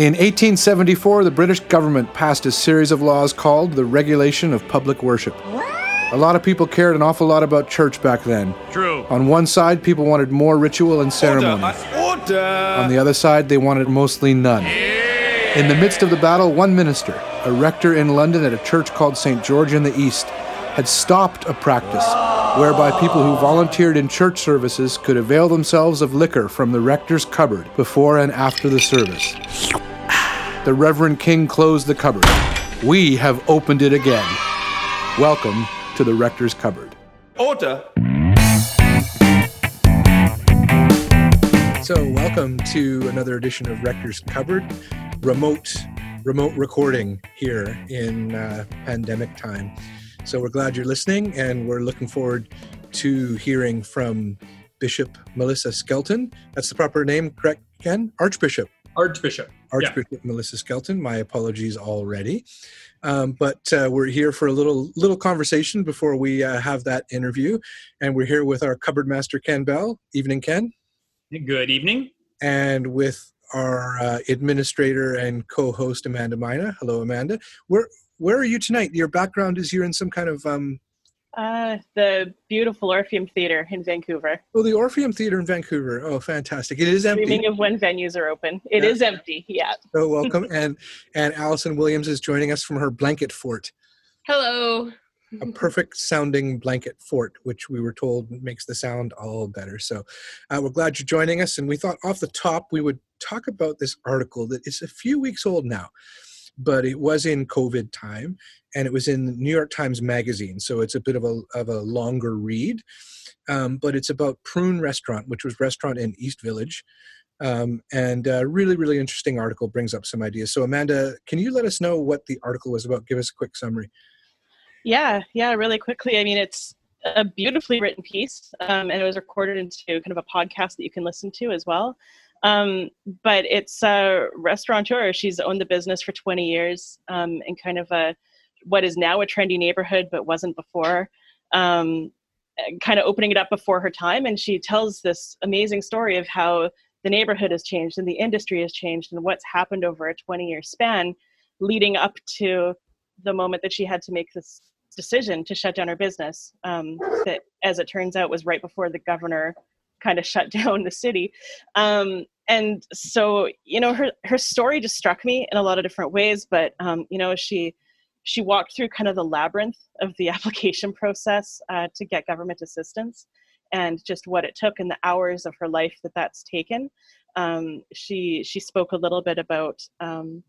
In 1874, the British government passed a series of laws called the Regulation of Public Worship. A lot of people cared an awful lot about church back then. True. On one side, people wanted more ritual and ceremony. Order. On the other side, they wanted mostly none. In the midst of the battle, one minister, a rector in London at a church called St. George in the East, had stopped a practice whereby people who volunteered in church services could avail themselves of liquor from the rector's cupboard before and after the service. The Reverend King closed the cupboard. We have opened it again. Welcome to the rector's cupboard. Order. So, welcome to another edition of Rector's Cupboard, remote remote recording here in uh, pandemic time. So, we're glad you're listening, and we're looking forward to hearing from Bishop Melissa Skelton. That's the proper name, correct, Ken? Archbishop. Archbishop. Archbishop Melissa Skelton. My apologies already, um, but uh, we're here for a little little conversation before we uh, have that interview, and we're here with our cupboard master Ken Bell. Evening, Ken, Good evening. and with our uh, administrator and co-host Amanda Mina. Hello, Amanda. Where where are you tonight? Your background is you're in some kind of um, Uh, the beautiful Orpheum Theatre in Vancouver. oh the Orpheum Theater in Vancouver. Oh, fantastic! It is empty. Dreaming of when venues are open. It is Yeah. empty, yeah. So welcome, and and Allison Williams is joining us from her blanket fort. Hello. a perfect sounding blanket fort, which we were told makes the sound all better. So uh, we're glad you're joining us. And we thought off the top we would talk about this article that is a few weeks old now, but it was in COVID time and it was in the New York Times Magazine. So it's a bit of a, of a longer read. Um, but it's about Prune Restaurant, which was restaurant in East Village. Um, and a really, really interesting article brings up some ideas. So, Amanda, can you let us know what the article was about? Give us a quick summary. Yeah, yeah, really quickly. I mean, it's a beautifully written piece, um, and it was recorded into kind of a podcast that you can listen to as well. Um, but it's a restaurateur. She's owned the business for 20 years um, in kind of a what is now a trendy neighborhood, but wasn't before. Um, kind of opening it up before her time, and she tells this amazing story of how the neighborhood has changed and the industry has changed and what's happened over a 20 year span leading up to the moment that she had to make this decision to shut down her business um, that as it turns out was right before the governor kind of shut down the city. Um, and so you know her her story just struck me in a lot of different ways but um, you know she she walked through kind of the labyrinth of the application process uh, to get government assistance and just what it took and the hours of her life that that's taken. Um, she she spoke a little bit about um,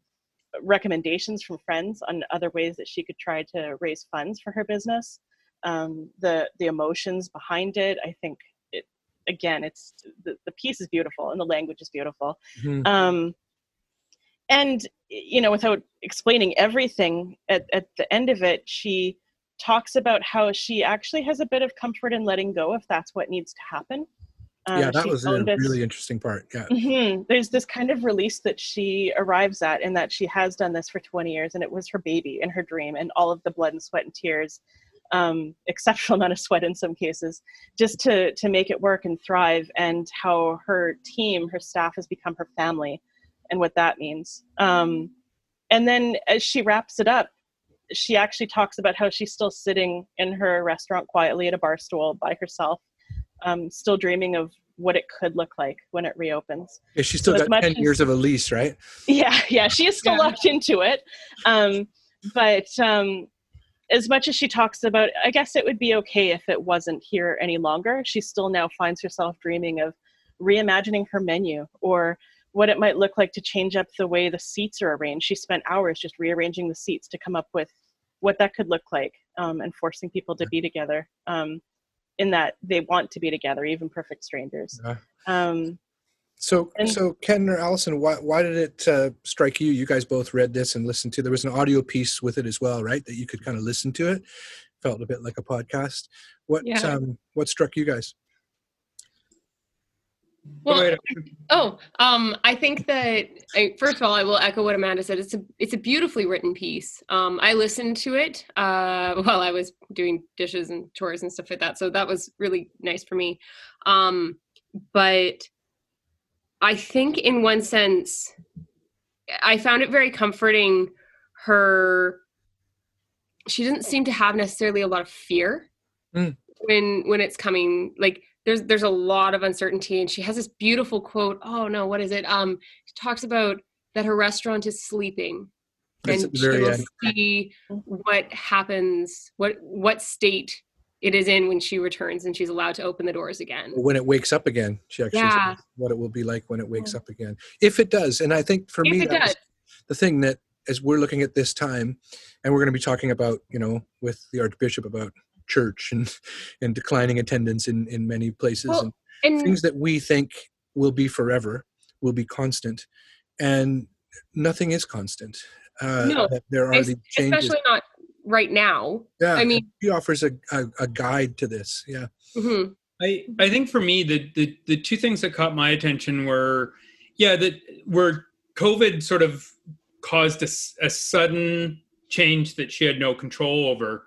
recommendations from friends on other ways that she could try to raise funds for her business. Um, the the emotions behind it i think again it's the, the piece is beautiful and the language is beautiful Mhm. um, and you know without explaining everything at, at the end of it she talks about how she actually has a bit of comfort in letting go if that's what needs to happen Um, yeah, that was a this- really interesting part. Yeah. Mhm. There's this kind of release that she arrives at, in that she has done this for 20 years, and it was her baby and her dream, and all of the blood and sweat and tears, um, exceptional amount of sweat in some cases, just to to make it work and thrive. And how her team, her staff, has become her family, and what that means. Um, and then as she wraps it up, she actually talks about how she's still sitting in her restaurant quietly at a bar stool by herself, um, still dreaming of what it could look like when it reopens. Yeah, she's still as got much 10 as- years of a lease, right? Yeah, yeah, she is still Yeah. locked into it. Um, but um, as much as she talks about, I guess it would be okay if it wasn't here any longer. She still now finds herself dreaming of reimagining her menu or what it might look like to change up the way the seats are arranged. She spent hours just rearranging the seats to come up with what that could look like um, and forcing people to be together um, in that they want to be together, even perfect strangers. Yeah. Um, So, And- so Ken or Allison, why, why did it uh, strike you? You guys both read this and listened to. There was an audio piece with it as well, right? That you could kind of listen to it. Felt a bit like a podcast. What Yeah. um, what struck you guys? Well, oh, um, I think that I, first of all, I will echo what Amanda said. It's a it's a beautifully written piece. Um, I listened to it uh, while I was doing dishes and chores and stuff like that, so that was really nice for me. Um, but I think, in one sense, I found it very comforting. Her, she doesn't seem to have necessarily a lot of fear Mm. when when it's coming. Like there's there's a lot of uncertainty, and she has this beautiful quote. Oh no, what is it? Um, she talks about that her restaurant is sleeping, That's and she'll see what happens, what what state it is in when she returns, and she's allowed to open the doors again. when it wakes up again she actually Yeah. what it will be like when it wakes up again if it does and i think for If me it does. the thing that as we're looking at this time and we're going to be talking about you know with the archbishop about church and and declining attendance in in many places Well, and And things that we think will be forever will be constant and nothing is constant uh No, that there are es- these changes especially not right now. yeah I mean, he offers a, a, a guide to this yeah mhm. I, I think for me the, the the two things that caught my attention were yeah that were COVID sort of caused a, a sudden change that she had no control over.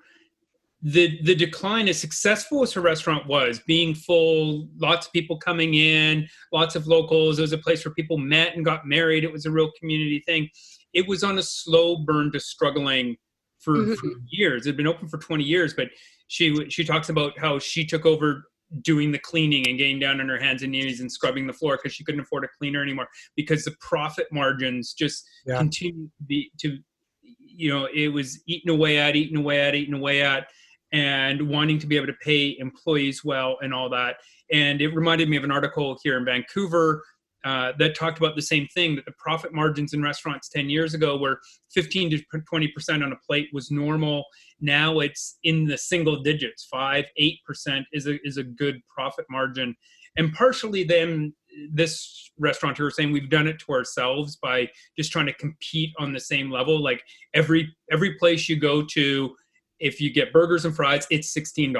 The the decline, as successful as her restaurant was, being full, lots of people coming in, lots of locals. It was a place where people met and got married. It was a real community thing. It was on a slow burn to struggling for, mm-hmm. for years. It had been open for 20 years, but she she talks about how she took over doing the cleaning and getting down on her hands and knees and scrubbing the floor because she couldn't afford a cleaner anymore because the profit margins just Yeah. continued to be to you know it was eating away at eating away at eating away at and wanting to be able to pay employees well and all that and it reminded me of an article here in vancouver uh, that talked about the same thing that the profit margins in restaurants 10 years ago were 15 to 20 percent on a plate was normal. Now it's in the single digits. 5 8 percent is a is a good profit margin. And partially then this restaurateur saying we've done it to ourselves by just trying to compete on the same level. Like every every place you go to if you get burgers and fries it's $16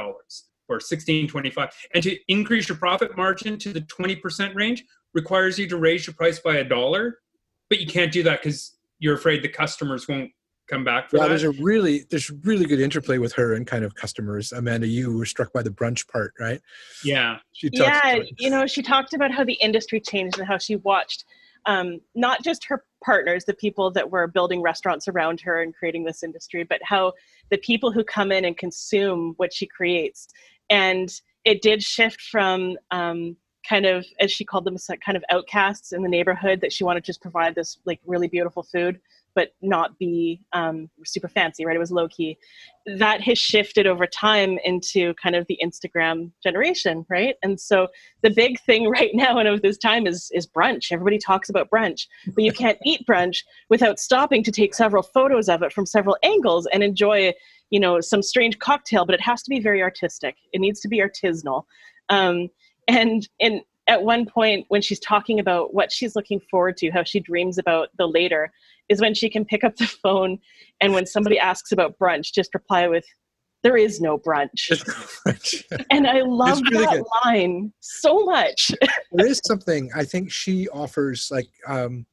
or 16.25 and to increase your profit margin to the 20% range requires you to raise your price by a dollar but you can't do that because you're afraid the customers won't come back for yeah, that there's a really there's really good interplay with her and kind of customers. Amanda, you were struck by the brunch part, right? yeah She talks yeah about- you know she talked about how the industry changed and how she watched um, not just her partners the people that were building restaurants around her and creating this industry but how the people who come in and consume what she creates and it did shift from um, kind of as she called them kind of outcasts in the neighborhood that she wanted to just provide this like really beautiful food but not be um, super fancy right? It was low key that has shifted over time into kind of the instagram generation right? And so the big thing right now and of this time is is brunch. Everybody talks about brunch but you can't eat brunch without stopping to take several photos of it from several angles and enjoy you know some strange cocktail but it has to be very artistic. It needs to be artisanal. Um, and in at one point when she's talking about what she's looking forward to how she dreams about the later is when she can pick up the phone and when somebody asks about brunch just reply with there is no brunch. And i love really that good. line so much. There is something I think she offers, like um,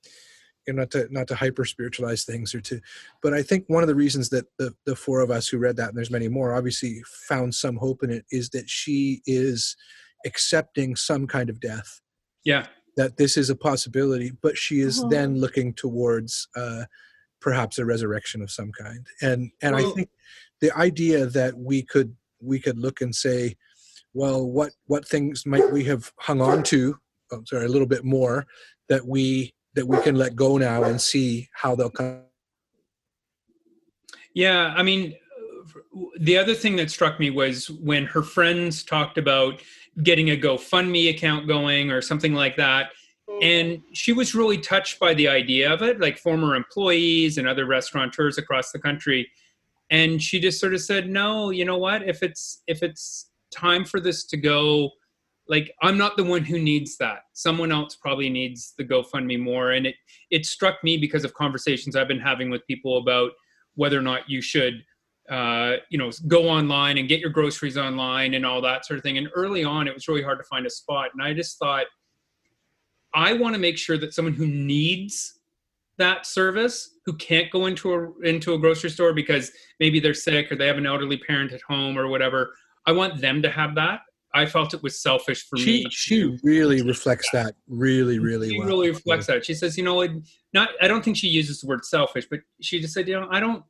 you know, not to not to hyper spiritualize things or to, but I think one of the reasons that the the four of us who read that and there's many more obviously found some hope in it is that she is accepting some kind of death yeah that this is a possibility, but she is Mhm. then looking towards uh, perhaps a resurrection of some kind. And and I think the idea that we could we could look and say, well, what what things might we have hung on to? Oh, sorry, a little bit more that we that we can let go now and see how they'll come. Yeah, I mean, the other thing that struck me was when her friends talked about getting a GoFundMe account going or something like that. And she was really touched by the idea of it, like former employees and other restaurateurs across the country. And she just sort of said, "No, you know what? If it's if it's time for this to go, like I'm not the one who needs that. Someone else probably needs the GoFundMe more." And it it struck me because of conversations I've been having with people about whether or not you should uh, you know go online and get your groceries online and all that sort of thing and early on it was really hard to find a spot and i just thought i want to make sure that someone who needs that service who can't go into a into a grocery store because maybe they're sick or they have an elderly parent at home or whatever i want them to have that I felt it was selfish for she me. she really reflects that really really she well. really reflects that. She says, you know, not. I don't think she uses the word selfish, but she just said, you know, I don't.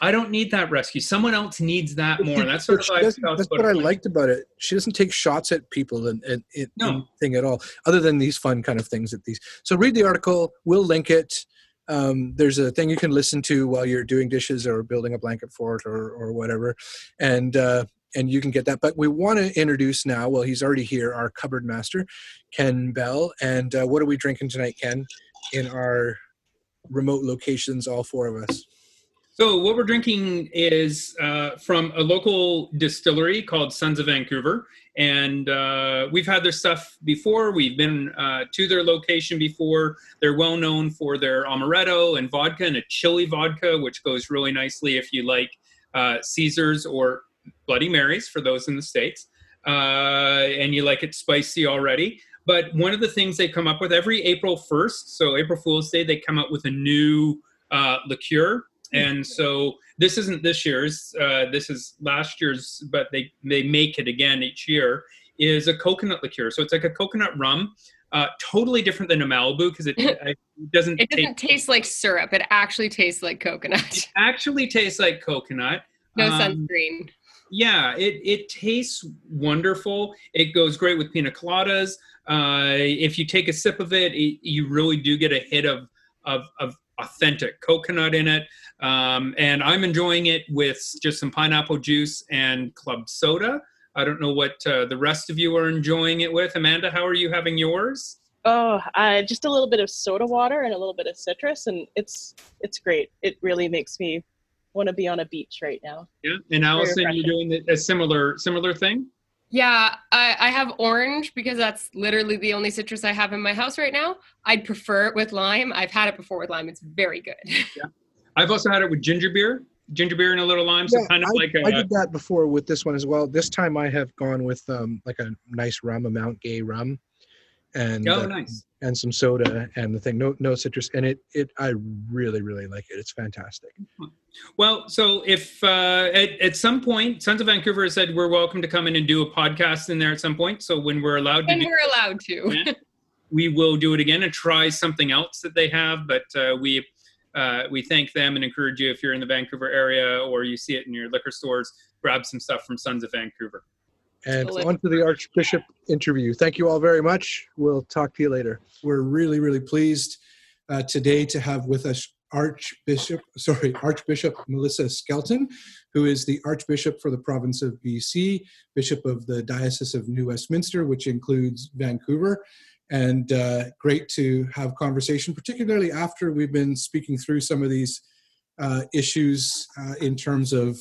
I don't need that rescue. Someone else needs that more. that's sort of she how I doesn't- felt that's what I liked about it. She doesn't take shots at people and, and, and No. anything at all, other than these fun kind of things at these. So read the article. We'll link it. Um, there's a thing you can listen to while you're doing dishes or building a blanket fort or or whatever, and uh, and you can get that. But we want to introduce now. Well, he's already here. Our cupboard master, Ken Bell. And uh, what are we drinking tonight, Ken? In our remote locations, all four of us. So what we're drinking is uh, from a local distillery called Sons of Vancouver, and uh, we've had their stuff before. We've been uh, to their location before. They're well known for their amaretto and vodka and a chili vodka, which goes really nicely if you like uh, Caesars or Bloody Marys for those in the states, uh, and you like it spicy already. But one of the things they come up with every April 1st, so April Fool's Day, they come up with a new uh, liqueur and so this isn't this year's uh, this is last year's but they they make it again each year is a coconut liqueur so it's like a coconut rum uh, totally different than a malibu because it, it doesn't It doesn't taste like syrup. It actually tastes like coconut. it actually tastes like coconut No Um, sunscreen. yeah it, it tastes wonderful it goes great with pina coladas uh, if you take a sip of it, it you really do get a hit of of, of authentic coconut in it. Um, and i'm enjoying it with just some pineapple juice and club soda. I don't know what uh, the rest of you are enjoying it with. Amanda how are you having yours? Oh, uh, just a little bit of soda water and a little bit of citrus, and it's it's great. It really makes me want to be on a beach right now. yeah and allison you're doing a similar similar thing Yeah, I, I have orange because that's literally the only citrus I have in my house right now. I'd prefer it with lime. I've had it before with lime. It's very good. yeah. i've also had it with ginger beer ginger beer and a little lime so Yeah, kind of I, like a I did that before with this one as well. This time I have gone with um, like a nice rum, a Mount Gay rum, and oh uh, nice and some soda and the thing. No no citrus, and it it I really really like it. It's fantastic. Well, so if uh, at, at some point, Sons of Vancouver said we're welcome to come in and do a podcast in there at some point. So when we're allowed to and we're allowed to. Yeah. we will do it again and try something else that they have. But uh, we uh, we thank them and encourage you if you're in the Vancouver area or you see it in your liquor stores, grab some stuff from Sons of Vancouver. And Totally. on to the Archbishop interview. Thank you all very much. We'll talk to you later. We're really, really pleased uh, today to have with us Archbishop, sorry, Archbishop Melissa Skelton, who is the Archbishop for the province of BC, Bishop of the Diocese of New Westminster, which includes Vancouver. And uh, great to have conversation, particularly after we've been speaking through some of these uh, issues uh, in terms of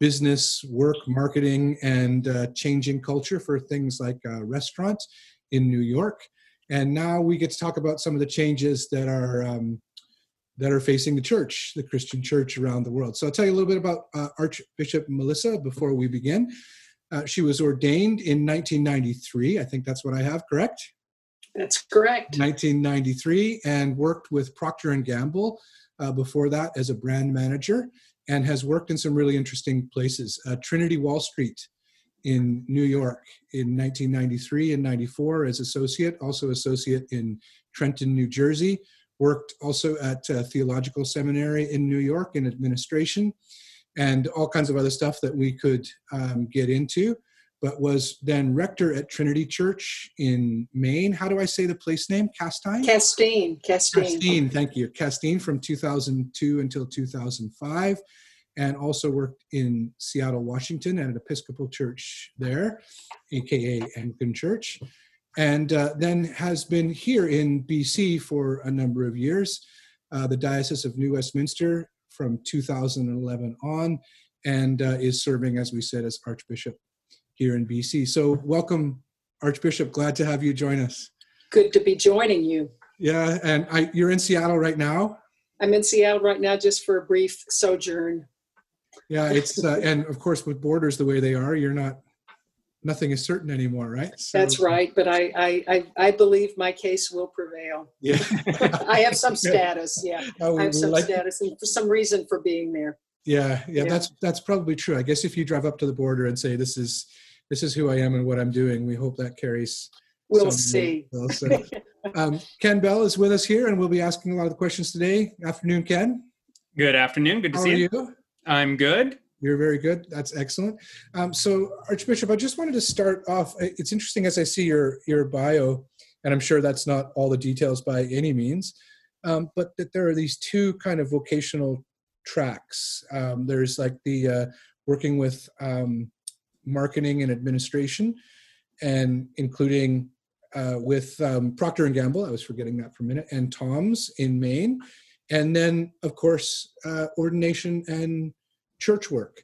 business, work, marketing, and uh, changing culture for things like uh, restaurants in New York. And now we get to talk about some of the changes that are um, that are facing the church, the Christian church around the world. So I'll tell you a little bit about uh, Archbishop Melissa before we begin. Uh, she was ordained in 1993. I think that's what I have, correct? That's correct. 1993 and worked with Procter and Gamble uh, before that as a brand manager and has worked in some really interesting places. Uh, Trinity Wall Street in New York in 1993 and 94 as associate, also associate in Trenton, New Jersey. Worked also at uh, Theological Seminary in New York in administration and all kinds of other stuff that we could um, get into but was then rector at Trinity Church in Maine. How do I say the place name? Castine? Castine, Castine. Castine, thank you. Castine from 2002 until 2005, and also worked in Seattle, Washington at an Episcopal church there, aka Anglican Church, and uh, then has been here in BC for a number of years, uh, the Diocese of New Westminster from 2011 on, and uh, is serving, as we said, as Archbishop here in BC. So, welcome, Archbishop. Glad to have you join us. Good to be joining you. Yeah, and I, you're in Seattle right now. I'm in Seattle right now just for a brief sojourn. Yeah, it's uh, and of course with borders the way they are, you're not. Nothing is certain anymore, right? So- That's right, but I, I, I, I believe my case will prevail. Yeah, I have some status, yeah. Oh, I have some like- status and for some reason for being there. yeah, yeah, Yeah. That's that's probably true. I guess if you drive up to the border and say this is this is who I am and what I'm doing. We hope that carries. We'll see. well, so, um, Ken Bell is with us here, and we'll be asking a lot of the questions today. Afternoon, Ken. Good afternoon. Good to How see are you. you? I'm good. You're very good. That's excellent. Um, so, Archbishop, I just wanted to start off. It's interesting as I see your your bio, and I'm sure that's not all the details by any means, um, but that there are these two kind of vocational tracks. Um, there's like the uh, working with um, marketing and administration, and including uh, with um, Procter and Gamble. I was forgetting that for a minute, and Tom's in Maine, and then of course uh, ordination and church work.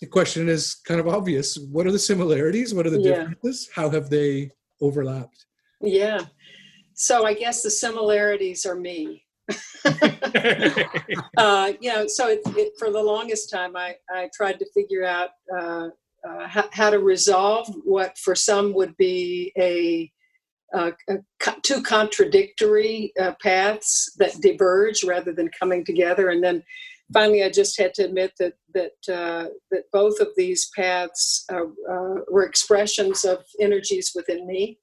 The question is kind of obvious. What are the similarities? What are the Yeah. differences? How have they overlapped? Yeah. So I guess the similarities are me. uh, you know, so it, it, for the longest time, I, I tried to figure out uh, uh, how, how to resolve what for some would be a, uh, a co- two contradictory uh, paths that diverge rather than coming together. And then finally, I just had to admit that that uh, that both of these paths uh, uh, were expressions of energies within me.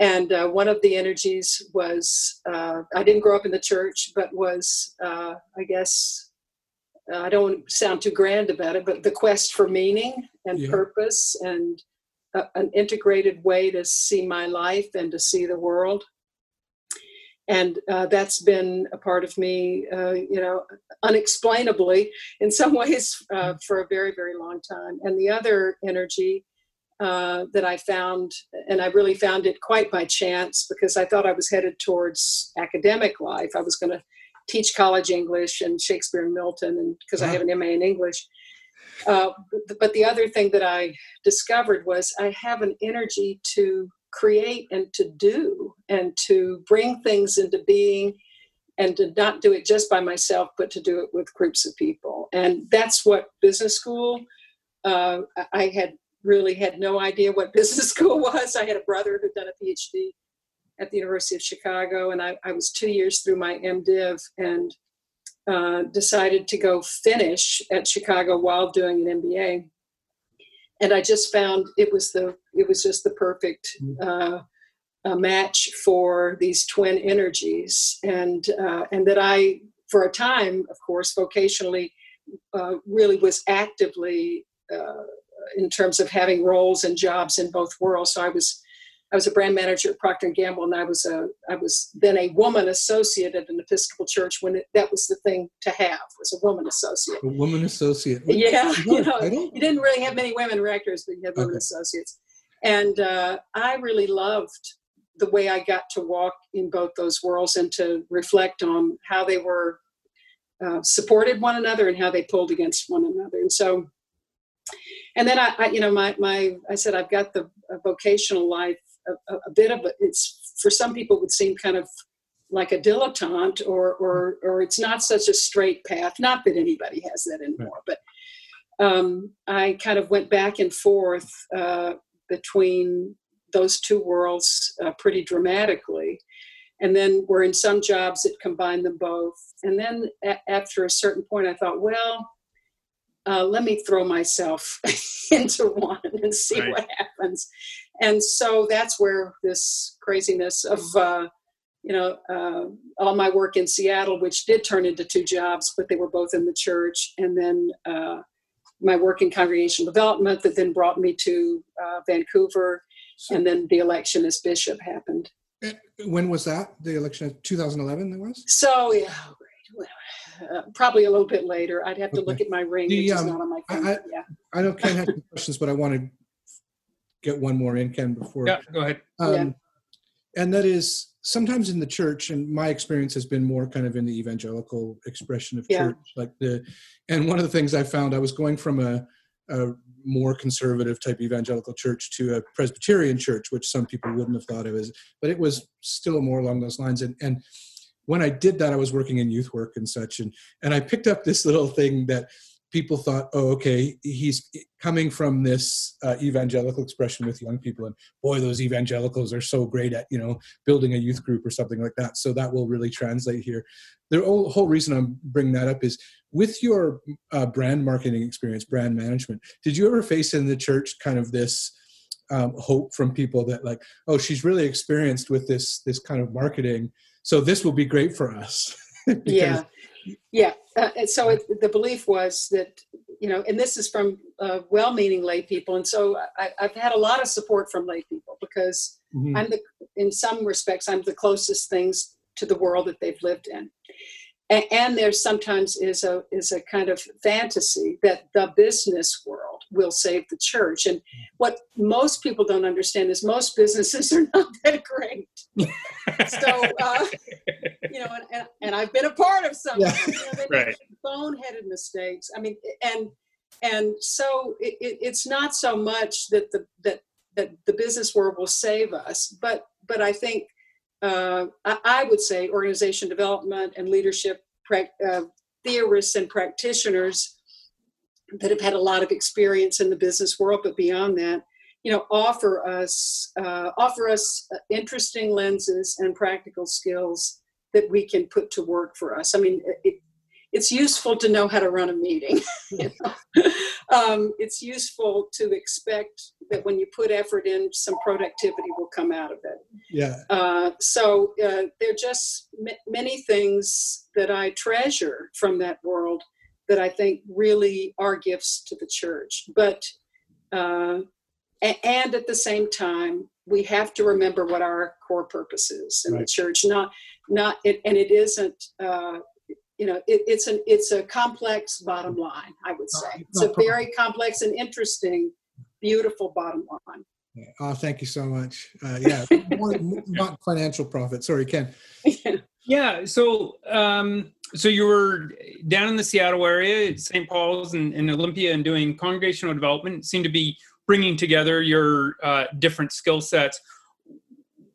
And uh, one of the energies was uh, I didn't grow up in the church, but was, uh, I guess, uh, I don't want to sound too grand about it, but the quest for meaning and Yeah. purpose and a, an integrated way to see my life and to see the world. And uh, that's been a part of me, uh, you know, unexplainably in some ways uh, for a very, very long time. And the other energy uh, that I found, and I really found it quite by chance because I thought I was headed towards academic life. I was going to teach college English and Shakespeare and Milton, and because I have an MA in English. Uh, but, the other thing that I discovered was I have an energy to create and to do and to bring things into being and to not do it just by myself, but to do it with groups of people. And that's what business school. Uh, I had really had no idea what business school was. I had a brother who'd done a PhD at the University of Chicago, and I, I was two years through my MDiv and uh, decided to go finish at Chicago while doing an MBA. And I just found it was the it was just the perfect uh, uh, match for these twin energies, and uh, and that I for a time, of course, vocationally, uh, really was actively uh, in terms of having roles and jobs in both worlds. So I was I was a brand manager at Procter and Gamble, and I was a I was then a woman associate at an Episcopal church when it, that was the thing to have was a woman associate. A woman associate. Yeah, you know, title? you didn't really have many women rectors, but you had women Okay. associates. And uh, I really loved the way I got to walk in both those worlds and to reflect on how they were uh, supported one another and how they pulled against one another. And so, and then I, I you know, my my I said I've got the vocational life a, a, a bit of it. It's for some people it would seem kind of like a dilettante or or or it's not such a straight path. Not that anybody has that anymore, but um, I kind of went back and forth uh, between those two worlds uh, pretty dramatically. And then we're in some jobs that combine them both. And then a- after a certain point, I thought, well, uh, let me throw myself into one and see Right. what happens. And so that's where this craziness of, uh, you know, uh, all my work in Seattle, which did turn into two jobs, but they were both in the church, and then uh, my work in congregational development that then brought me to uh, Vancouver, and then the election as bishop happened. Eh, When was that? The election of 2011 that was? So yeah, uh, probably a little bit later. I'd have to look at my ring, The, which is um, not on my I- phone. I- yeah. I know Ken had some questions, but I want to get one more in, Ken, before. yeah, go ahead. Um, Yeah. And that is sometimes in the church, and my experience has been more kind of in the evangelical expression of Yeah. church, like the. And one of the things I found, I was going from a, a more conservative type evangelical church to a Presbyterian church, which some people wouldn't have thought of as, but it was still more along those lines. And and when I did that, I was working in youth work and such, and and I picked up this little thing that people thought, oh, okay, he's coming from this uh, evangelical expression with young people, and boy, those evangelicals are so great at you know building a youth group or something like that. So that will really translate here. The whole, reason I'm bringing that up is with your uh, brand marketing experience, brand management, did you ever face in the church kind of this um, hope from people that like, oh, she's really experienced with this this kind of marketing, so this will be great for us? yeah, yeah. Uh, and so it, the belief was that you know, and this is from uh, well-meaning lay people, and so I, have had a lot of support from lay people because mm-hmm. I'm the, in some respects, I'm the closest things to the world that they've lived in and there sometimes is a is a kind of fantasy that the business world will save the church and what most people don't understand is most businesses are not that great so uh, you know and, and, and, i've been a part of some yeah. you know, right. boneheaded mistakes i mean and and so it, it, it's not so much that the that that the business world will save us but but i think uh, I, would say organization development and leadership uh, theorists and practitioners that have had a lot of experience in the business world, but beyond that, you know, offer us uh, offer us interesting lenses and practical skills that we can put to work for us. I mean, it, it's useful to know how to run a meeting. you know? um, it's useful to expect that when you put effort in, some productivity will come out of it. Yeah. Uh, so uh, there are just m- many things that I treasure from that world that I think really are gifts to the church. But uh, and at the same time, we have to remember what our core purpose is in right. the church. Not not it, and it isn't uh, you know it, it's an it's a complex bottom line i would say it's a very complex and interesting beautiful bottom line. Oh thank you so much. Uh, yeah not financial profit. Sorry ken. Yeah, yeah so um so you were down in the seattle area st paul's and, and olympia and doing congregational development seemed to be bringing together your uh, different skill sets.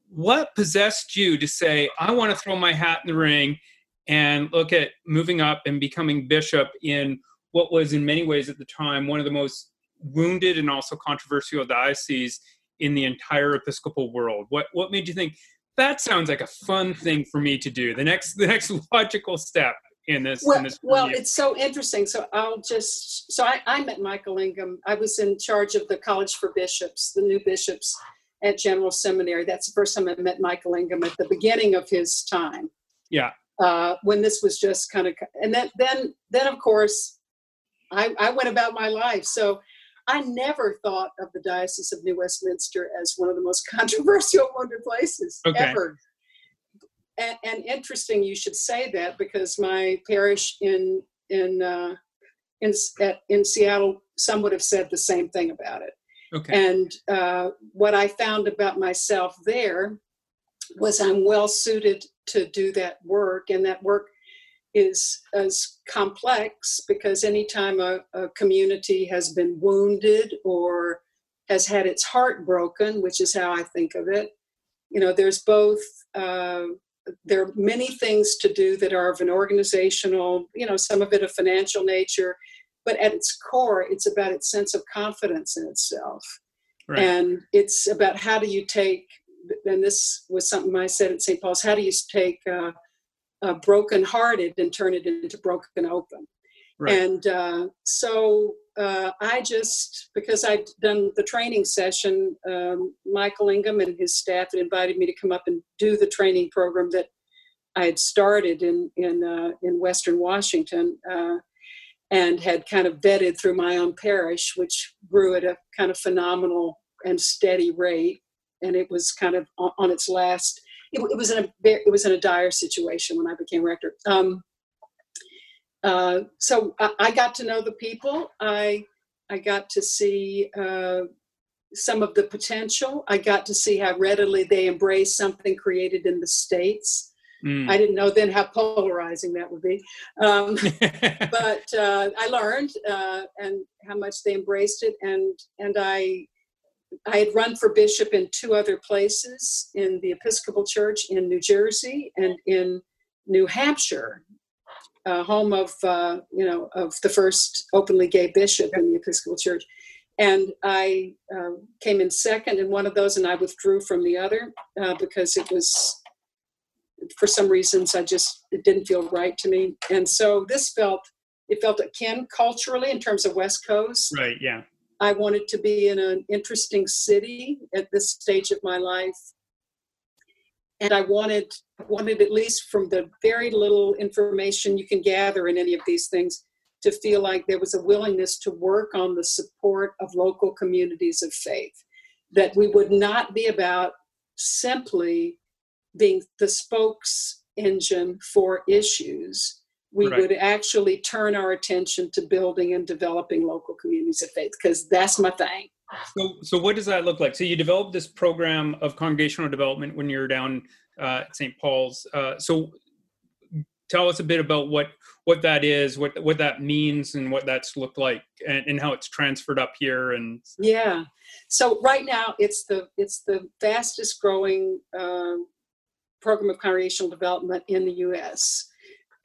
What possessed you to say i want to throw my hat in the ring and look at moving up and becoming bishop in what was in many ways at the time one of the most wounded and also controversial dioceses in the entire episcopal world. What what made you think that sounds like a fun thing for me to do. The next the next logical step in this well, in this well it's so interesting. So i'll just so I, I met michael ingham. I was in charge of the college for bishops the new bishops at general seminary. That's the first time i met michael ingham at the beginning of his time. Yeah. Uh, when this was just kind of and then then then of course I, I went about my life. So i never thought of the diocese of new westminster as one of the most controversial wonder places okay. ever and, and, interesting you should say that because my parish in in uh, in at, in seattle some would have said the same thing about it okay. and uh, what i found about myself there was i'm well suited to do that work and that work is as complex because anytime a, a community has been wounded or has had its heart broken which is how i think of it you know there's both uh, there are many things to do that are of an organizational you know some of it a financial nature but at its core it's about its sense of confidence in itself right. and it's about how do you take and this was something I said at St. Paul's, how do you take uh, uh, broken hearted and turn it into broken open? Right. And uh, so uh, I just, because I'd done the training session, um, Michael Ingham and his staff had invited me to come up and do the training program that I had started in, in, uh, in Western Washington uh, and had kind of vetted through my own parish, which grew at a kind of phenomenal and steady rate and it was kind of on, on its last. It, it, was in a it was in a dire situation when I became rector. Um, uh, so I, I, got to know the people. I I got to see uh, some of the potential. I got to see how readily they embrace something created in the states. Mm. I didn't know then how polarizing that would be, um, but uh, I learned uh, and how much they embraced it, and and I I had run for bishop in two other places in the Episcopal Church in New Jersey and in New Hampshire, uh, home of uh, you know of the first openly gay bishop in the Episcopal Church. And I uh, came in second in one of those, and I withdrew from the other uh, because it was, for some reasons, I just it didn't feel right to me. And so this felt it felt akin culturally in terms of West Coast. Right. Yeah. I wanted to be in an interesting city at this stage of my life. And I wanted wanted at least from the very little information you can gather in any of these things to feel like there was a willingness to work on the support of local communities of faith. That we would not be about simply being the spokes engine for issues, we Right. would actually turn our attention to building and developing local communities of faith because that's my thing. So, so what does that look like? So you developed this program of congregational development when you were down uh, at St. Paul's. Uh, so tell us a bit about what what that is, what what that means, and what that's looked like, and, and how it's transferred up here. And Yeah. So right now it's the it's the fastest growing um, program of congregational development in the U.S.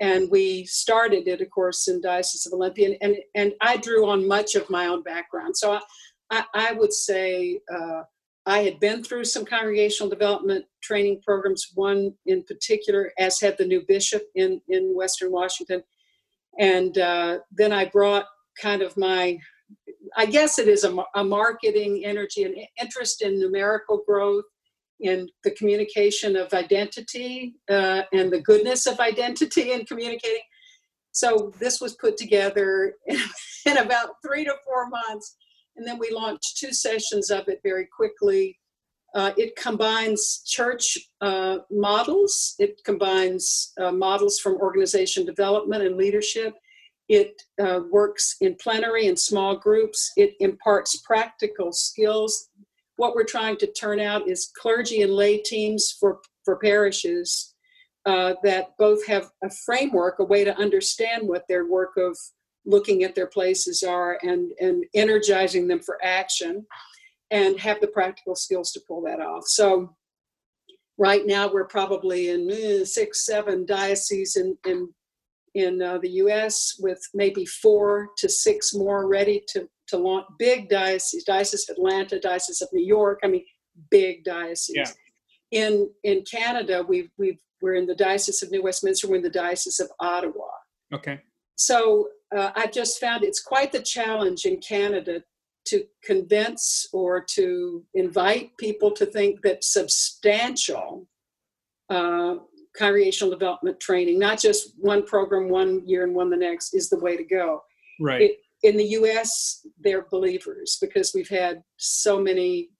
And we started it, of course, in Diocese of Olympia, and and, and I drew on much of my own background. So I I, I would say uh, I had been through some congregational development training programs. One in particular, as had the new bishop in in Western Washington, and uh, then I brought kind of my I guess it is a, a marketing energy and interest in numerical growth, in the communication of identity uh, and the goodness of identity in communicating. So this was put together in, in about three to four months, and then we launched two sessions of it very quickly. Uh, it combines church uh, models. It combines uh, models from organization development and leadership. It uh, works in plenary and small groups. It imparts practical skills. What we're trying to turn out is clergy and lay teams for, for parishes uh, that both have a framework, a way to understand what their work of looking at their places are and, and energizing them for action and have the practical skills to pull that off. So right now we're probably in eh, six, seven dioceses in, in in uh, the U.S. with maybe four to six more ready to to launch big dioceses, diocese of Atlanta, diocese of New York. I mean, big dioceses. Yeah. In in Canada, we've we've we're in the diocese of New Westminster. We're in the diocese of Ottawa. okay, So uh, I've just found it's quite the challenge in Canada to convince or to invite people to think that substantial uh, congregational development training, not just one program one year and one the next, is the way to go. right. It- In the US, they're believers because we've had so many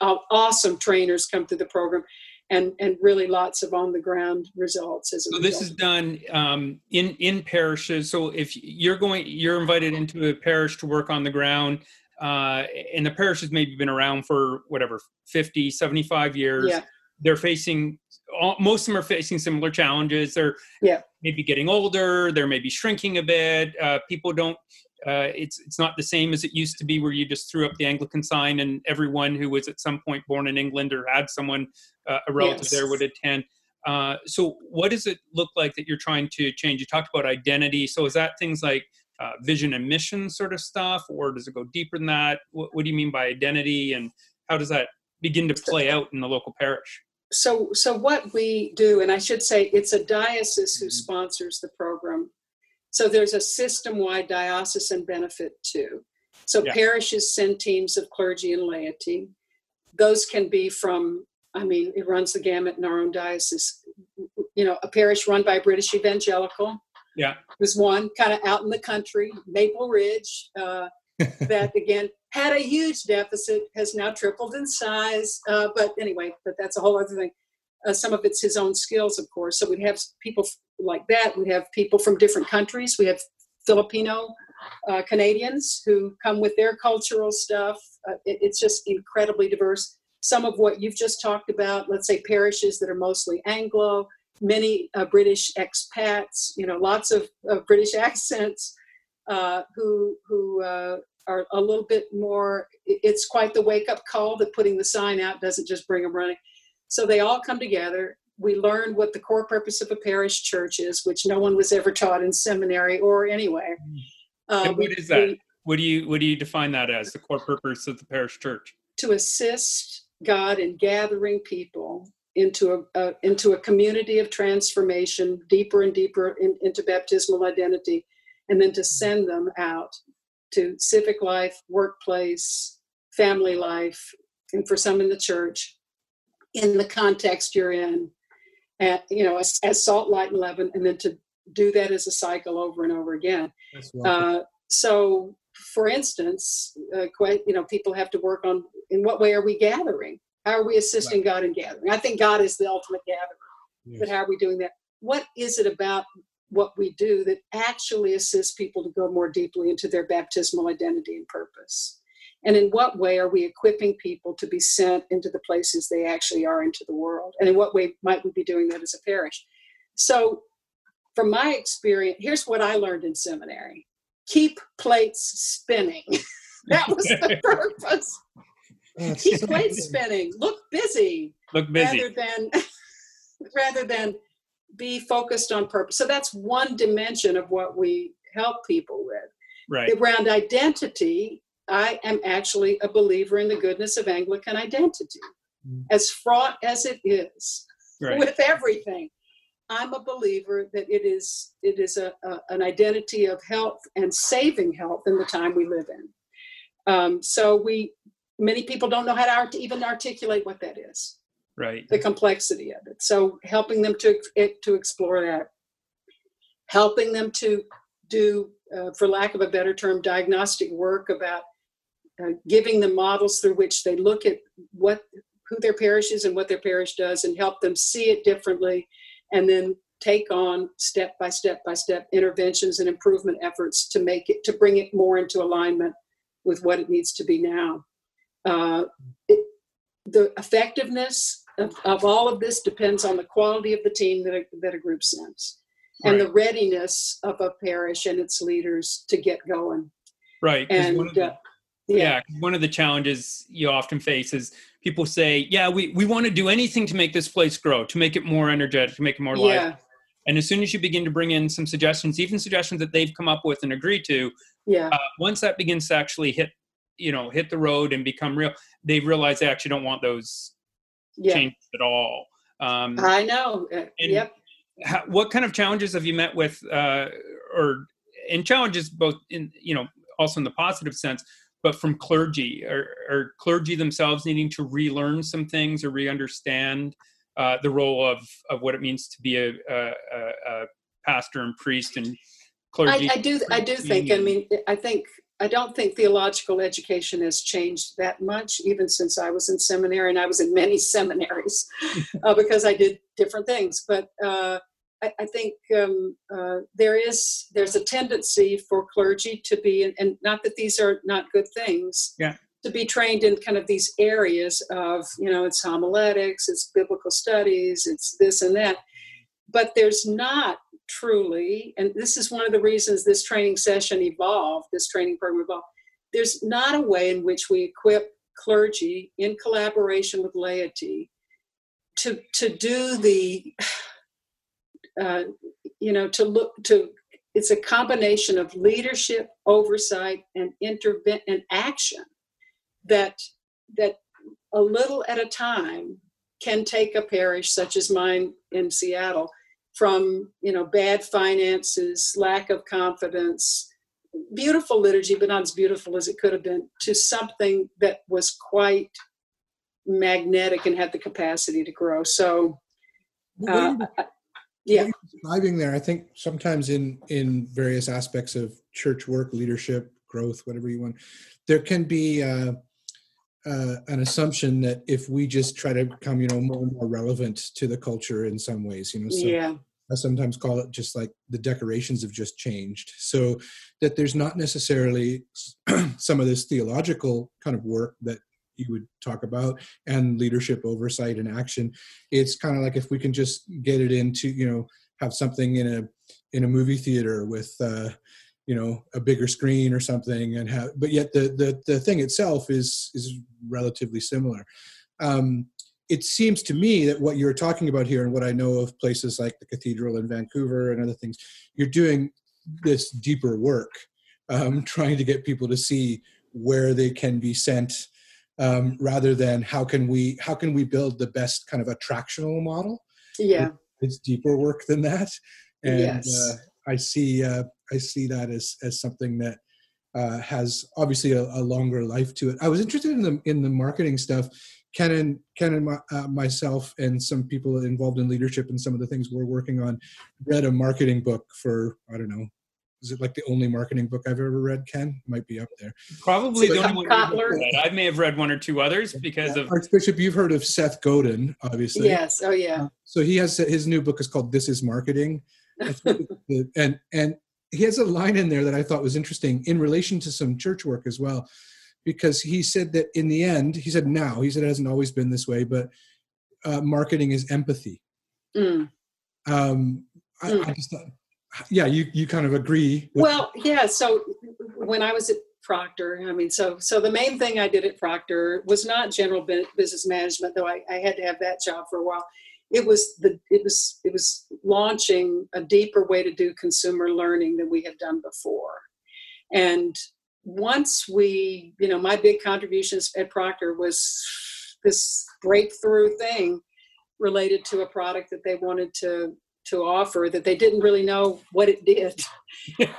awesome trainers come through the program and, and really lots of on the ground results as So result. this is done um, in in parishes. So if you're going, you're invited into a parish to work on the ground, uh, and the parish has maybe been around for whatever 50, 75 years. yeah, They're facing all, most of them are facing similar challenges. They're Yeah. maybe getting older. They're maybe shrinking a bit. Uh, people don't. Uh, it's it's not the same as it used to be, where you just threw up the Anglican sign and everyone who was at some point born in England or had someone uh, a relative Yes. there would attend. Uh, so, what does it look like that you're trying to change? You talked about identity. So, is that things like uh, vision and mission sort of stuff, or does it go deeper than that? What, what do you mean by identity, and how does that begin to play out in the local parish? So so what we do and i should say it's a diocese who sponsors the program so there's a system-wide diocesan benefit too so Yeah. parishes send teams of clergy and laity those can be from i mean it runs the gamut in our own diocese you know a parish run by a british evangelical Yeah. was one kind of out in the country maple ridge uh, that again had a huge deficit, has now tripled in size. Uh, but anyway, but that's a whole other thing. Uh, some of it's his own skills, of course. So we'd have people like that. We'd have people from different countries. We have Filipino uh, Canadians who come with their cultural stuff. Uh, it, it's just incredibly diverse. Some of what you've just talked about, let's say parishes that are mostly Anglo, many uh, British expats, you know, lots of, of British accents uh, who who uh, are a little bit more. It's quite the wake up call that putting the sign out doesn't just bring them running. So they all come together. We learn what the core purpose of a parish church is, which no one was ever taught in seminary or anywhere. Mm. And we- what is that? we- What do you what do you define that as? The core purpose of the parish church? to assist God in gathering people into a, a into a community of transformation, deeper and deeper in, into baptismal identity, and then to send them out to civic life, workplace, family life, and for some in the church, in the context you're in, and you know, as, as salt, light, and leaven, and then to do that as a cycle over and over again. Uh, so, for instance, uh, quite, you know, people have to work on in what way are we gathering? How are we assisting right. God in gathering? I think God is the ultimate gatherer, yes. but how are we doing that? What is it about what we do that actually assists people to go more deeply into their baptismal identity and purpose? And in what way are we equipping people to be sent into the places they actually are into the world? And in what way might we be doing that as a parish? So, from my experience, here's what I learned in seminary keep plates spinning. that was the purpose. keep plates spinning. Look busy. Look busy. Rather than, rather than be focused on purpose. So that's one dimension of what we help people with. Right. Around identity, I am actually a believer in the goodness of Anglican identity, mm. as fraught as it is right. with everything. I'm a believer that it is it is a, a, an identity of health and saving health in the time we live in. Um, so we many people don't know how to art- even articulate what that is. Right. The complexity of it. So helping them to to explore that, helping them to do, uh, for lack of a better term, diagnostic work about uh, giving them models through which they look at what who their parish is and what their parish does and help them see it differently and then take on step by step by step interventions and improvement efforts to make it to bring it more into alignment with what it needs to be now uh, it, the effectiveness of, of, all of this depends on the quality of the team that a, that a group sends and right. the readiness of a parish and its leaders to get going right and uh, yeah. yeah. one of the challenges you often face is people say, "Yeah, we we want to do anything to make this place grow, to make it more energetic, to make it more yeah. live." And as soon as you begin to bring in some suggestions, even suggestions that they've come up with and agreed to, yeah, uh, once that begins to actually hit, you know, hit the road and become real, they realize they actually don't want those yeah. changes at all. Um, I know. Uh, yep. How, what kind of challenges have you met with, uh, or and challenges both in you know also in the positive sense but from clergy or, or, clergy themselves needing to relearn some things or re-understand uh, the role of, of what it means to be a, a, a pastor and priest and clergy. I, I do I do think I mean I think I don't think theological education has changed that much even since I was in seminary and I was in many seminaries uh, because I did different things but uh, I, I think um, uh, there is there's a tendency for clergy to be, and not that these are not good things, yeah. to be trained in kind of these areas of you know it's homiletics, it's biblical studies, it's this and that, but there's not truly, and this is one of the reasons this training session evolved, this training program evolved. There's not a way in which we equip clergy in collaboration with laity to to do the uh, you know, to look to it's a combination of leadership, oversight, and intervent and action that that a little at a time can take a parish such as mine in Seattle from you know bad finances, lack of confidence, beautiful liturgy, but not as beautiful as it could have been, to something that was quite magnetic and had the capacity to grow. So. Uh, yeah describing there i think sometimes in in various aspects of church work leadership growth whatever you want there can be uh, uh, an assumption that if we just try to become you know more and more relevant to the culture in some ways you know so yeah I sometimes call it just like the decorations have just changed. So that there's not necessarily some of this theological kind of work that you would talk about and leadership oversight and action it's kind of like if we can just get it into you know have something in a in a movie theater with uh you know a bigger screen or something and have but yet the the, the thing itself is is relatively similar um it seems to me that what you're talking about here and what i know of places like the cathedral in vancouver and other things you're doing this deeper work um, trying to get people to see where they can be sent um, rather than how can we how can we build the best kind of attractional model Yeah. it's deeper work than that and Yes. uh, i see uh, i see that as as something that uh, has obviously a, a longer life to it i was interested in the in the marketing stuff ken and ken and my, uh, myself and some people involved in leadership and some of the things we're working on read a marketing book for i don't know is it like the only marketing book i've ever read ken might be up there Probably So the it's only one Kotler. you've. I may have read one or two others because of archbishop you've heard of seth godin obviously Yes. Oh, yeah. so he has his new book is called this is marketing I think the- and and he has a line in there that i thought was interesting in relation to some church work as well because he said that in the end he said now he said it hasn't always been this way but uh, marketing is empathy Mm. um I, Mm. I just thought yeah you you kind of agree Well, yeah. So when I was at Procter, I mean, so so the main thing I did at Procter was not general business management, though I, I had to have that job for a while. It was the it was it was launching a deeper way to do consumer learning than we had done before, and once we, you know, my big contributions at Procter was this breakthrough thing related to a product that they wanted to to offer that they didn't really know what it did.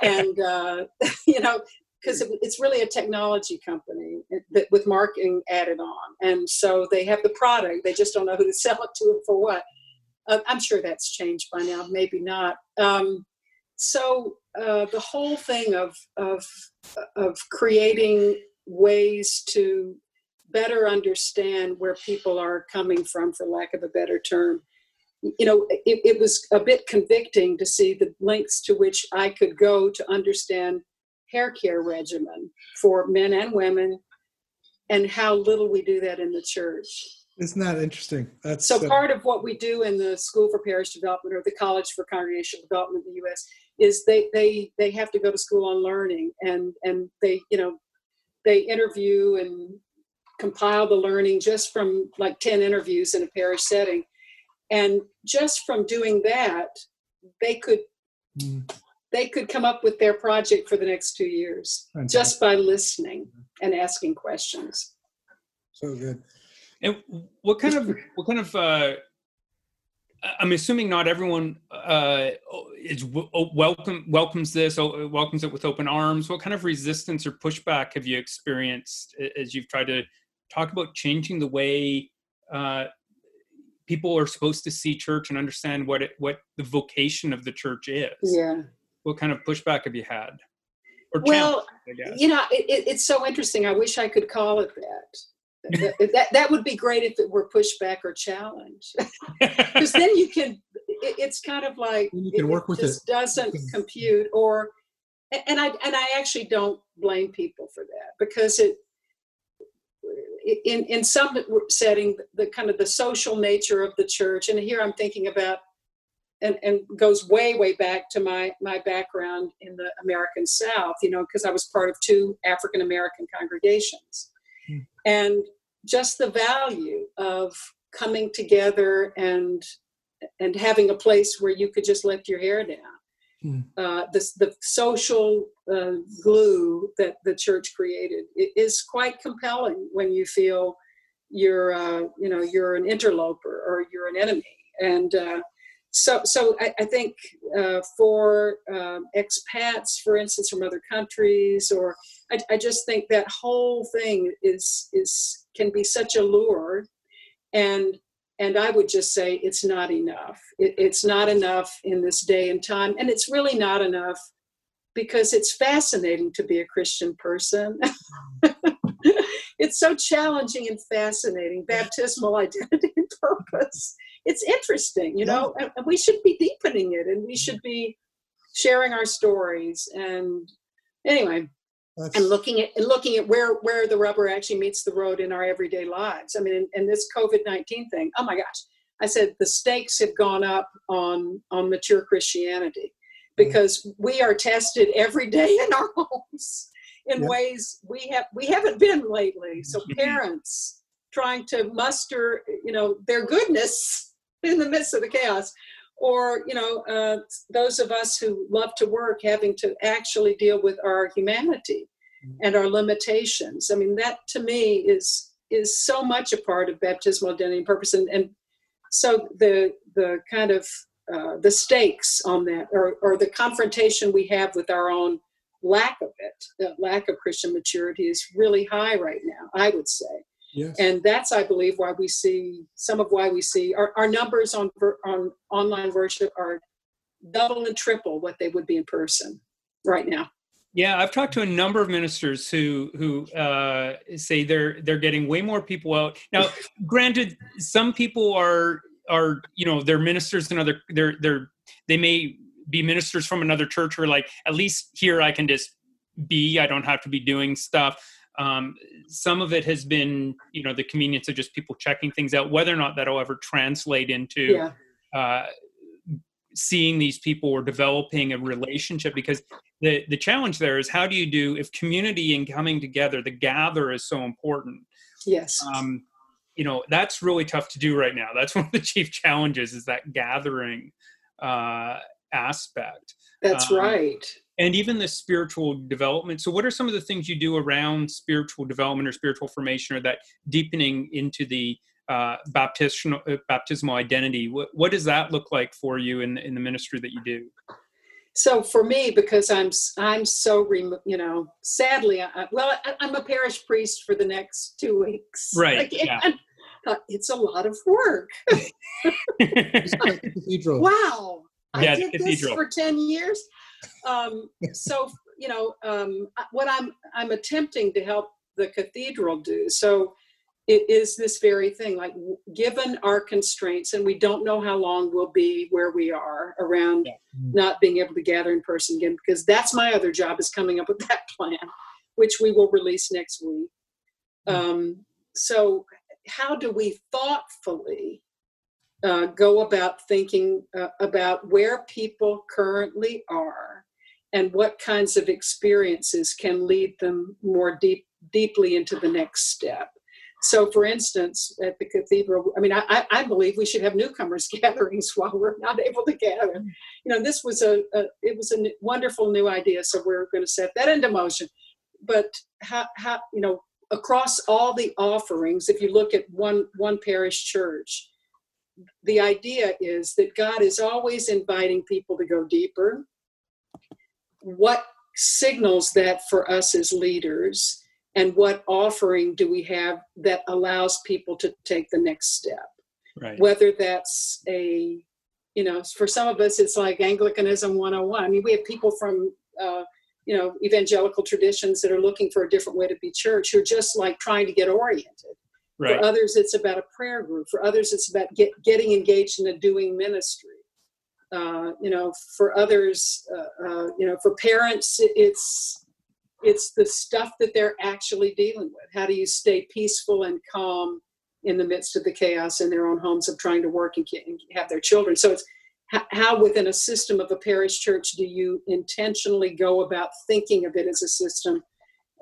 And uh, you know because it, it's really a technology company that, with marketing added on. And so they have the product they just don't know who to sell it to and for what. Uh, i'm sure that's changed by now maybe not. Um, so uh, the whole thing of of of creating ways to better understand where people are coming from for lack of a better term you know, it, it was a bit convicting to see the lengths to which I could go to understand hair care regimen for men and women and how little we do that in the church. isn't that interesting that's So uh, part of what we do in the School for Parish Development or the College for Congregational Development in the U.S. is they they they have to go to school on learning and and they you know they interview and compile the learning just from like 10 interviews in a parish setting and just from doing that they could mm, they could come up with their project for the next two years fantastic. just by listening and asking questions so good And what kind of what kind of uh, I'm assuming not everyone uh, is w- welcome welcomes this o- welcomes it with open arms. What kind of resistance or pushback have you experienced as you've tried to talk about changing the way uh, people are supposed to see church and understand what it, what the vocation of the church is? yeah What kind of pushback have you had? Or well challenge, I you know it, it, it's so interesting i wish i could call it that that, that that would be great if it were pushback or challenge because then you can it, it's kind of like Then you can work with it. just doesn't compute or and i and i actually don't blame people for that because it in in some setting the kind of the social nature of the church and here i'm thinking about and, and goes way way back to my my background in the american south you know because i was part of two african american congregations Hmm. and just the value of coming together and and having a place where you could just let your hair down Hmm. uh, this the social uh, glue that the church created is quite compelling when you feel you're uh, you know you're an interloper or you're an enemy and uh, so so I, I think uh, for um, expats, for instance, from other countries, or I, I just think that whole thing is is can be such a lure, and and I would just say it's not enough. It, it's not enough in this day and time, and it's really not enough because it's fascinating to be a Christian person. it's so challenging and fascinating, baptismal identity and purpose. It's interesting, you know, and, and we should be deepening it and we should be sharing our stories and anyway That's, and looking at and looking at where where the rubber actually meets the road in our everyday lives. I mean, and this COVID nineteen thing. Oh my gosh! I said the stakes have gone up on on mature Christianity mm. because we are tested every day in our homes in Yeah. ways we have we haven't been lately. So parents trying to muster, you know, their goodness in the midst of the chaos or you know uh, those of us who love to work having to actually deal with our humanity and our limitations i mean that to me is is so much a part of baptismal identity and purpose, and, and so the the kind of uh, the stakes on that, or or the confrontation we have with our own lack of it, the lack of Christian maturity, is really high right now. I would say. Yes. And that's, I believe, why we see some of why we see our, our numbers on on online worship are double and triple what they would be in person right now. Yeah, I've talked to a number of ministers who who uh, say they're they're getting way more people out now. granted, some people are are you know they're ministers and other they're they're they may be ministers from another church or like at least here I can just be I don't have to be doing stuff um, some of it has been, you know, the convenience of just people checking things out. Whether or not that'll ever translate into Yeah. uh, seeing these people or developing a relationship, because the the challenge there is how do you do if community and coming together, the gather is so important. Yes. Um, you know, that's really tough to do right now. That's one of the chief challenges is that gathering uh, aspect That's um, right. And even the spiritual development so what are some of the things you do around spiritual development or spiritual formation or that deepening into the uh, baptismal uh, baptismal identity what, what does that look like for you in, in the ministry that you do So for me, because I'm I'm so remo- you know, sadly, I, well, I, I'm a parish priest for the next two weeks. Right, Again, yeah. Uh, it's a lot of work. Wow. Yeah, I the did this cathedral. for 10 years. Um, so, you know, um, what I'm, I'm attempting to help the cathedral do. So it is this very thing, like given our constraints and we don't know how long we'll be where we are around Yeah. not being able to gather in person again, because that's my other job is coming up with that plan, which we will release next week. Um, so how do we thoughtfully uh, go about thinking uh, about where people currently are and what kinds of experiences can lead them more deep deeply into the next step. So for instance at the cathedral i mean i, I believe we should have newcomers gatherings while we're not able to gather. You know this was a, a it was a wonderful new idea so we're going to set that into motion. But how, how you know across all the offerings if you look at one one parish church the idea is that God is always inviting people to go deeper. What signals that for us as leaders, and what offering do we have that allows people to take the next step? right Whether that's a, you know, for some of us, it's like Anglicanism 101. I mean, we have people from, uh, you know, evangelical traditions that are looking for a different way to be church who are just like trying to get oriented. Right For others, it's about a prayer group. For others, it's about get, getting engaged in a doing ministry. Uh, you know, for others, uh, uh, you know, for parents, it's it's the stuff that they're actually dealing with. How do you stay peaceful and calm in the midst of the chaos in their own homes of trying to work and, and have their children? So it's how, how within a system of a parish church do you intentionally go about thinking of it as a system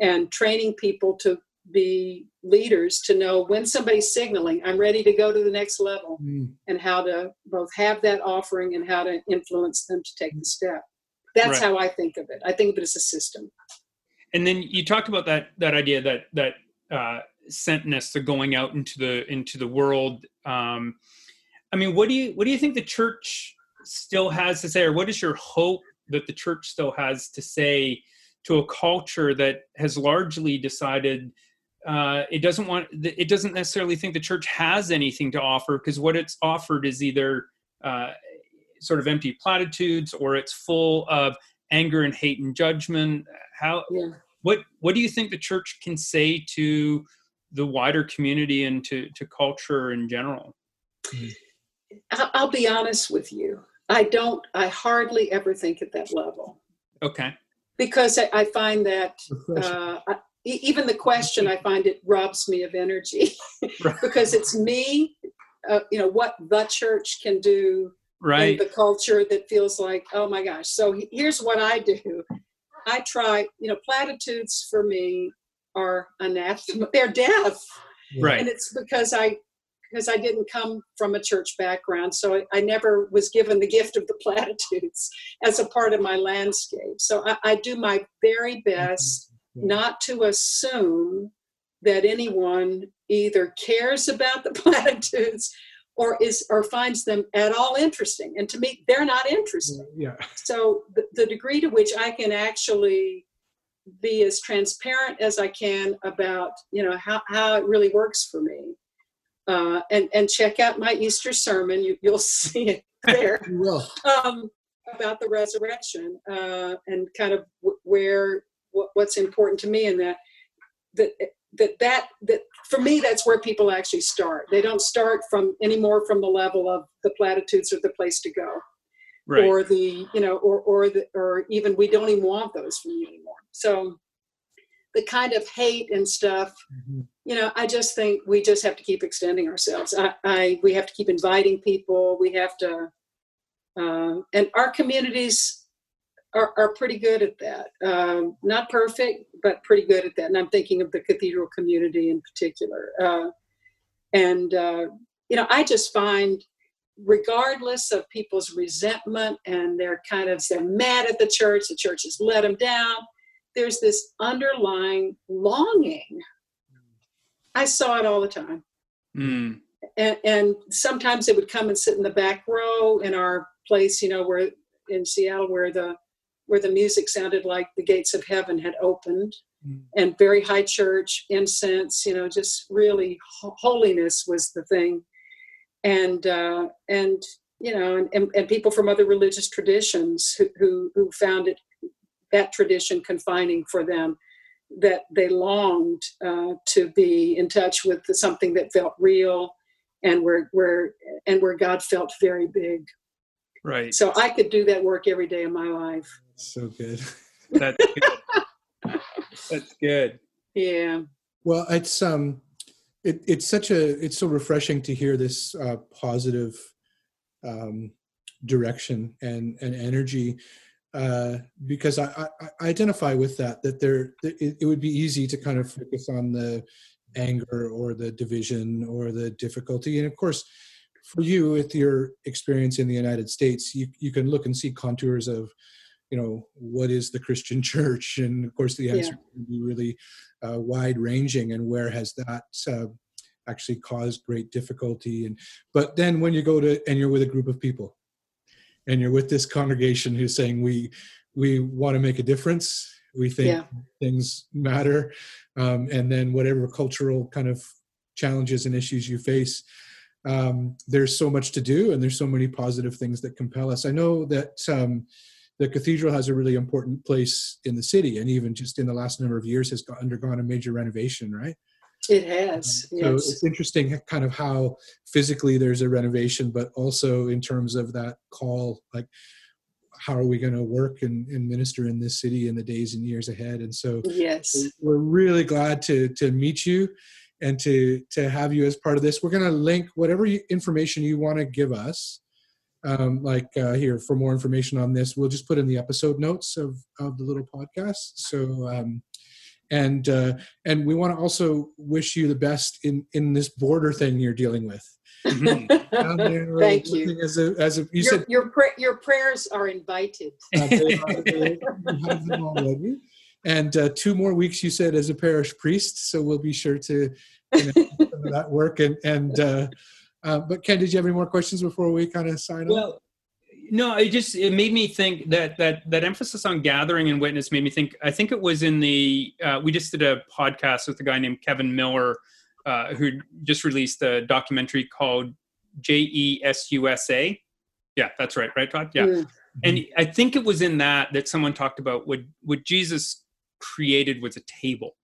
and training people to be leaders to know when somebody's signaling i'm ready to go to the next level. Mm. and how to both have that offering and how to influence them to take the step. That's Right. how i think of it. I think of it as a system. And then you talked about that that idea that that uh, sentness the going out into the into the world. Um, i mean what do you what do you think the church still has to say or what is your hope that the church still has to say to a culture that has largely decided uh, it doesn't want it doesn't necessarily think the church has anything to offer because what it's offered is either uh, sort of empty platitudes or it's full of anger and hate and judgment. How yeah. what what do you think the church can say to the wider community and to to culture in general? I- i'll be honest with you. I don't i hardly ever think at that level. Okay. Because i, I find that uh, I, even the question i find it robs me of energy. Right. because it's me uh, you know what the church can do right. the culture that feels like oh my gosh. So he- here's what i do. I try you know platitudes for me are anathema they're death. Right. And it's because i because i didn't come from a church background so I, I never was given the gift of the platitudes as a part of my landscape. So i, I do my very best Mhm. Not to assume that anyone either cares about the platitudes or is or finds them at all interesting. And to me they're not interesting. Yeah. so the, the degree to which i can actually be as transparent as i can about you know how, how it really works for me uh, and and check out my easter sermon. You, you'll see it there. You will. um, about the resurrection uh, and kind of w- where what, what's important to me in that that that that that for me that's where people actually start. They don't start from anymore from the level of the platitudes or the place to go. Right. or the you know or or the or even we don't even want those from you anymore. So the kind of hate and stuff Mhm. you know i just think we just have to keep extending ourselves. I, I we have to keep inviting people. We have to uh, and our communities are, are pretty good at that. Um, not perfect but pretty good at that. And i'm thinking of the cathedral community in particular. Uh, and uh, you know i just find regardless of people's resentment and they're kind of they're mad at the church the church has let them down there's this underlying longing. I saw it all the time. Mm. and, and sometimes they would come and sit in the back row in our place you know where in seattle where the where the music sounded like the gates of heaven had opened Mm. and very high church incense you know just really ho- holiness was the thing and uh and you know and, and, and people from other religious traditions who, who who found it that tradition confining for them that they longed uh, to be in touch with something that felt real and where where and where God felt very big. Right. So I could do that work every day of my life. So good. That's good. That's good. Yeah. Well, it's um, it, it's such a it's so refreshing to hear this uh, positive um, direction and and energy uh, because I, I, I identify with that that there it, it would be easy to kind of focus on the anger or the division or the difficulty and of course for you with your experience in the United States you you can look and see contours of you know what is the Christian church? And of course the answer can be really uh, wide ranging and where has that uh, actually caused great difficulty? And but then when you go to and you're with a group of people and you're with this congregation who's saying we we want to make a difference. We think Yeah. things matter. Um, and then whatever cultural kind of challenges and issues you face um, there's so much to do and there's so many positive things that compel us i know that um, the cathedral has a really important place in the city and even just in the last number of years has got, undergone a major renovation right It has. so Yes. it's interesting kind of how physically there's a renovation but also in terms of that call like how are we going to work and, and minister in this city in the days and years ahead and so Yes. we're really glad to to meet you and to to have you as part of this we're going to link whatever you, information you want to give us um, like uh, here for more information on this we'll just put in the episode notes of of the little podcast so um, and uh, and we want to also wish you the best in in this border thing you're dealing with Mhm. There, Thank you. as a as a you your said your, pra- your prayers are invited. uh, they are- they- you have them already. And uh, two more weeks, you said, as a parish priest. So we'll be sure to you know, some of that work. And and uh, uh, but Ken, did you have any more questions before we kind of sign off? Well, no, it just it made me think that that that emphasis on gathering and witness made me think. I think it was in the uh, we just did a podcast with a guy named Kevin Miller, uh, who just released a documentary called J E S U S A. Yeah, that's right, right, Todd? Yeah, Mm. and I think it was in that that someone talked about what what Jesus created was a table.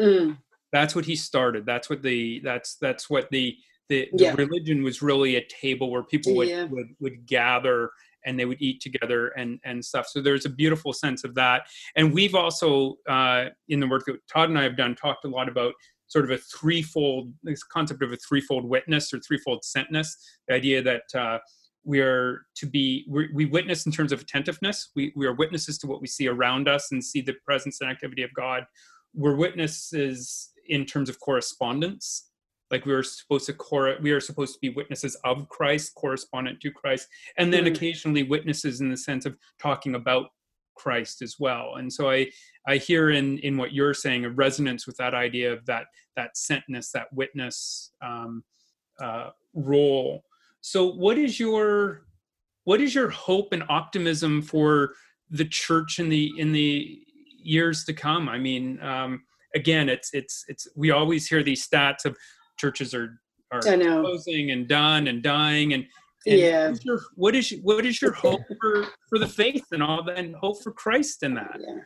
Mm. That's what he started. That's what the that's that's what the the, the Yeah. religion was really a table where people would, Yeah. would would gather and they would eat together and and stuff. So there's a beautiful sense of that. And we've also uh, in the work that Todd and I have done talked a lot about sort of a threefold this concept of a threefold witness or threefold sentness. The idea that uh, we are to be we we witness in terms of attentiveness. We we are witnesses to what we see around us and see the presence and activity of God. We're witnesses in terms of correspondence like we are supposed to cor- we are supposed to be witnesses of christ correspondent to christ and then Mm. occasionally witnesses in the sense of talking about Christ as well. And so I I hear in in what you're saying a resonance with that idea of that that sentness, that witness um, uh, role. So what is your what is your hope and optimism for the church in the in the years to come? I mean, um, again, it's it's it's we always hear these stats of churches are are closing and done and dying and and yeah. What is, your, what is what is your hope for for the faith and all that, and hope for Christ in that? Yeah.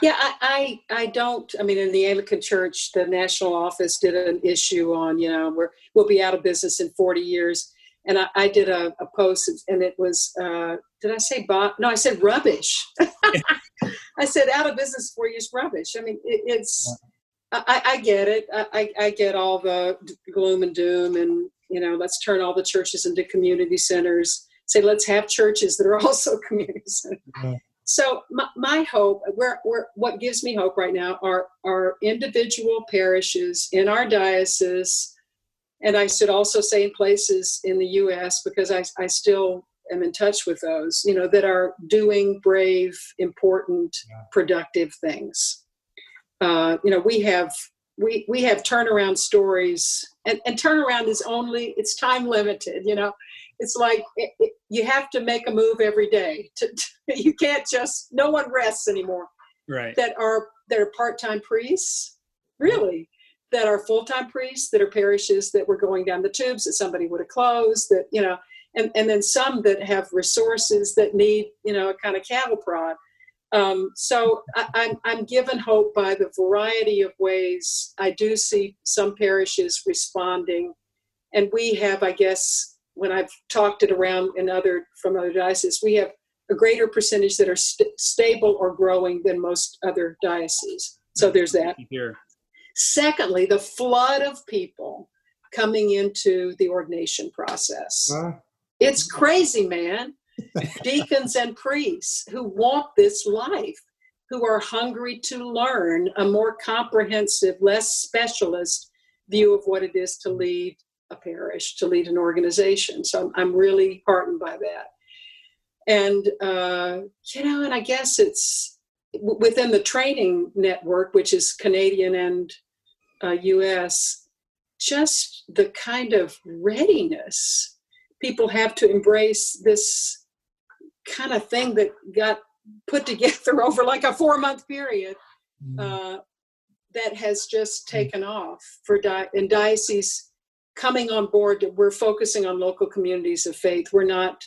Yeah, I, I, I don't. I mean, in the Anglican Church, the national office did an issue on, you know, we're we'll be out of business in 40 years, and I, I did a, a, post, and it was, uh, did I say Bob? No, I said rubbish. I said out of business for years, rubbish. I mean, it, it's, I, I, get it. I, I get all the gloom and doom, and you know, let's turn all the churches into community centers. Say, let's have churches that are also community centers. Yeah. So my, my hope, where, where, what gives me hope right now are are individual parishes in our diocese, and I should also say in places in the U.S. because I, I still am in touch with those, you know, that are doing brave, important, yeah. productive things. Uh, you know, we have we we have turnaround stories, and, and turnaround is only it's time limited. You know, it's like it, it, you have to make a move every day. To, to, you can't just no one rests anymore. Right. That are that are part-time priests, really, that are full-time priests, that are parishes that were going down the tubes that somebody would have closed. That you know, and and then some that have resources that need you know a kind of cattle prod. Um, so I, I'm I'm given hope by the variety of ways. I do see some parishes responding, and we have, I guess, when I've talked it around in other from other dioceses, we have a greater percentage that are st- stable or growing than most other dioceses. So there's that. Here. Secondly, the flood of people coming into the ordination process. Uh, it's crazy, man. Deacons and priests who want this life, who are hungry to learn a more comprehensive, less specialist view of what it is to lead a parish, to lead an organization. So I'm, I'm really heartened by that. And, uh, you know, and I guess it's within the training network, which is Canadian and uh, US, just the kind of readiness people have to embrace this kind of thing that got put together over like a four month period mm. uh, that has just mm. taken off for di- in diocese coming on board, we're focusing on local communities of faith. We're not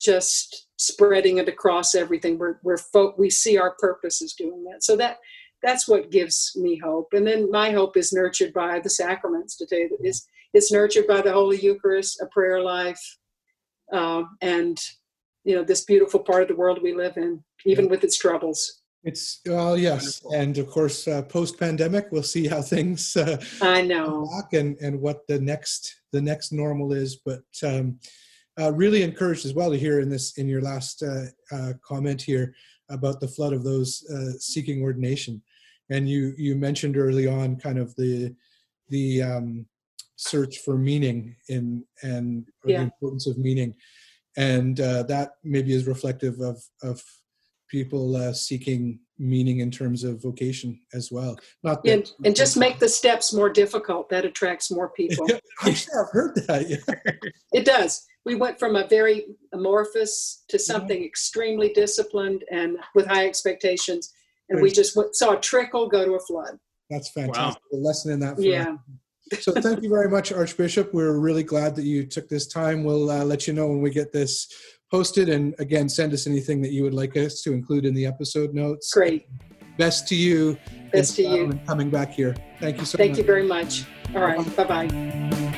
just spreading it across everything. We're we're fo- we see our purpose is doing that. So that that's what gives me hope. And then my hope is nurtured by the sacraments today. It's it's nurtured by the Holy Eucharist, a prayer life, uh, and you know this beautiful part of the world we live in, even with its troubles. It's well, yes, and of course, uh, post-pandemic, we'll see how things. Uh, I know. And and what the next the next normal is, but um, uh, really encouraged as well to hear in this in your last uh, uh, comment here about the flood of those uh, seeking ordination, and you you mentioned early on kind of the the um, search for meaning in and yeah. the importance of meaning, and that maybe is reflective of of people uh, seeking meaning in terms of vocation as well. Not that, and, and just make the steps more difficult. That attracts more people. Actually, I've heard that. Yeah. it does. We went from a very amorphous to something yeah. extremely disciplined and with high expectations, and we just went, saw a trickle go to a flood. That's fantastic. Wow. A lesson in that. yeah. so thank you very much, Archbishop. We're really glad that you took this time. We'll uh, let you know when we get this posted. And again, send us anything that you would like us to include in the episode notes. Great. Best to you. Best to you. Coming back here. Thank you so Thank much. Thank you very much. All right. Bye bye.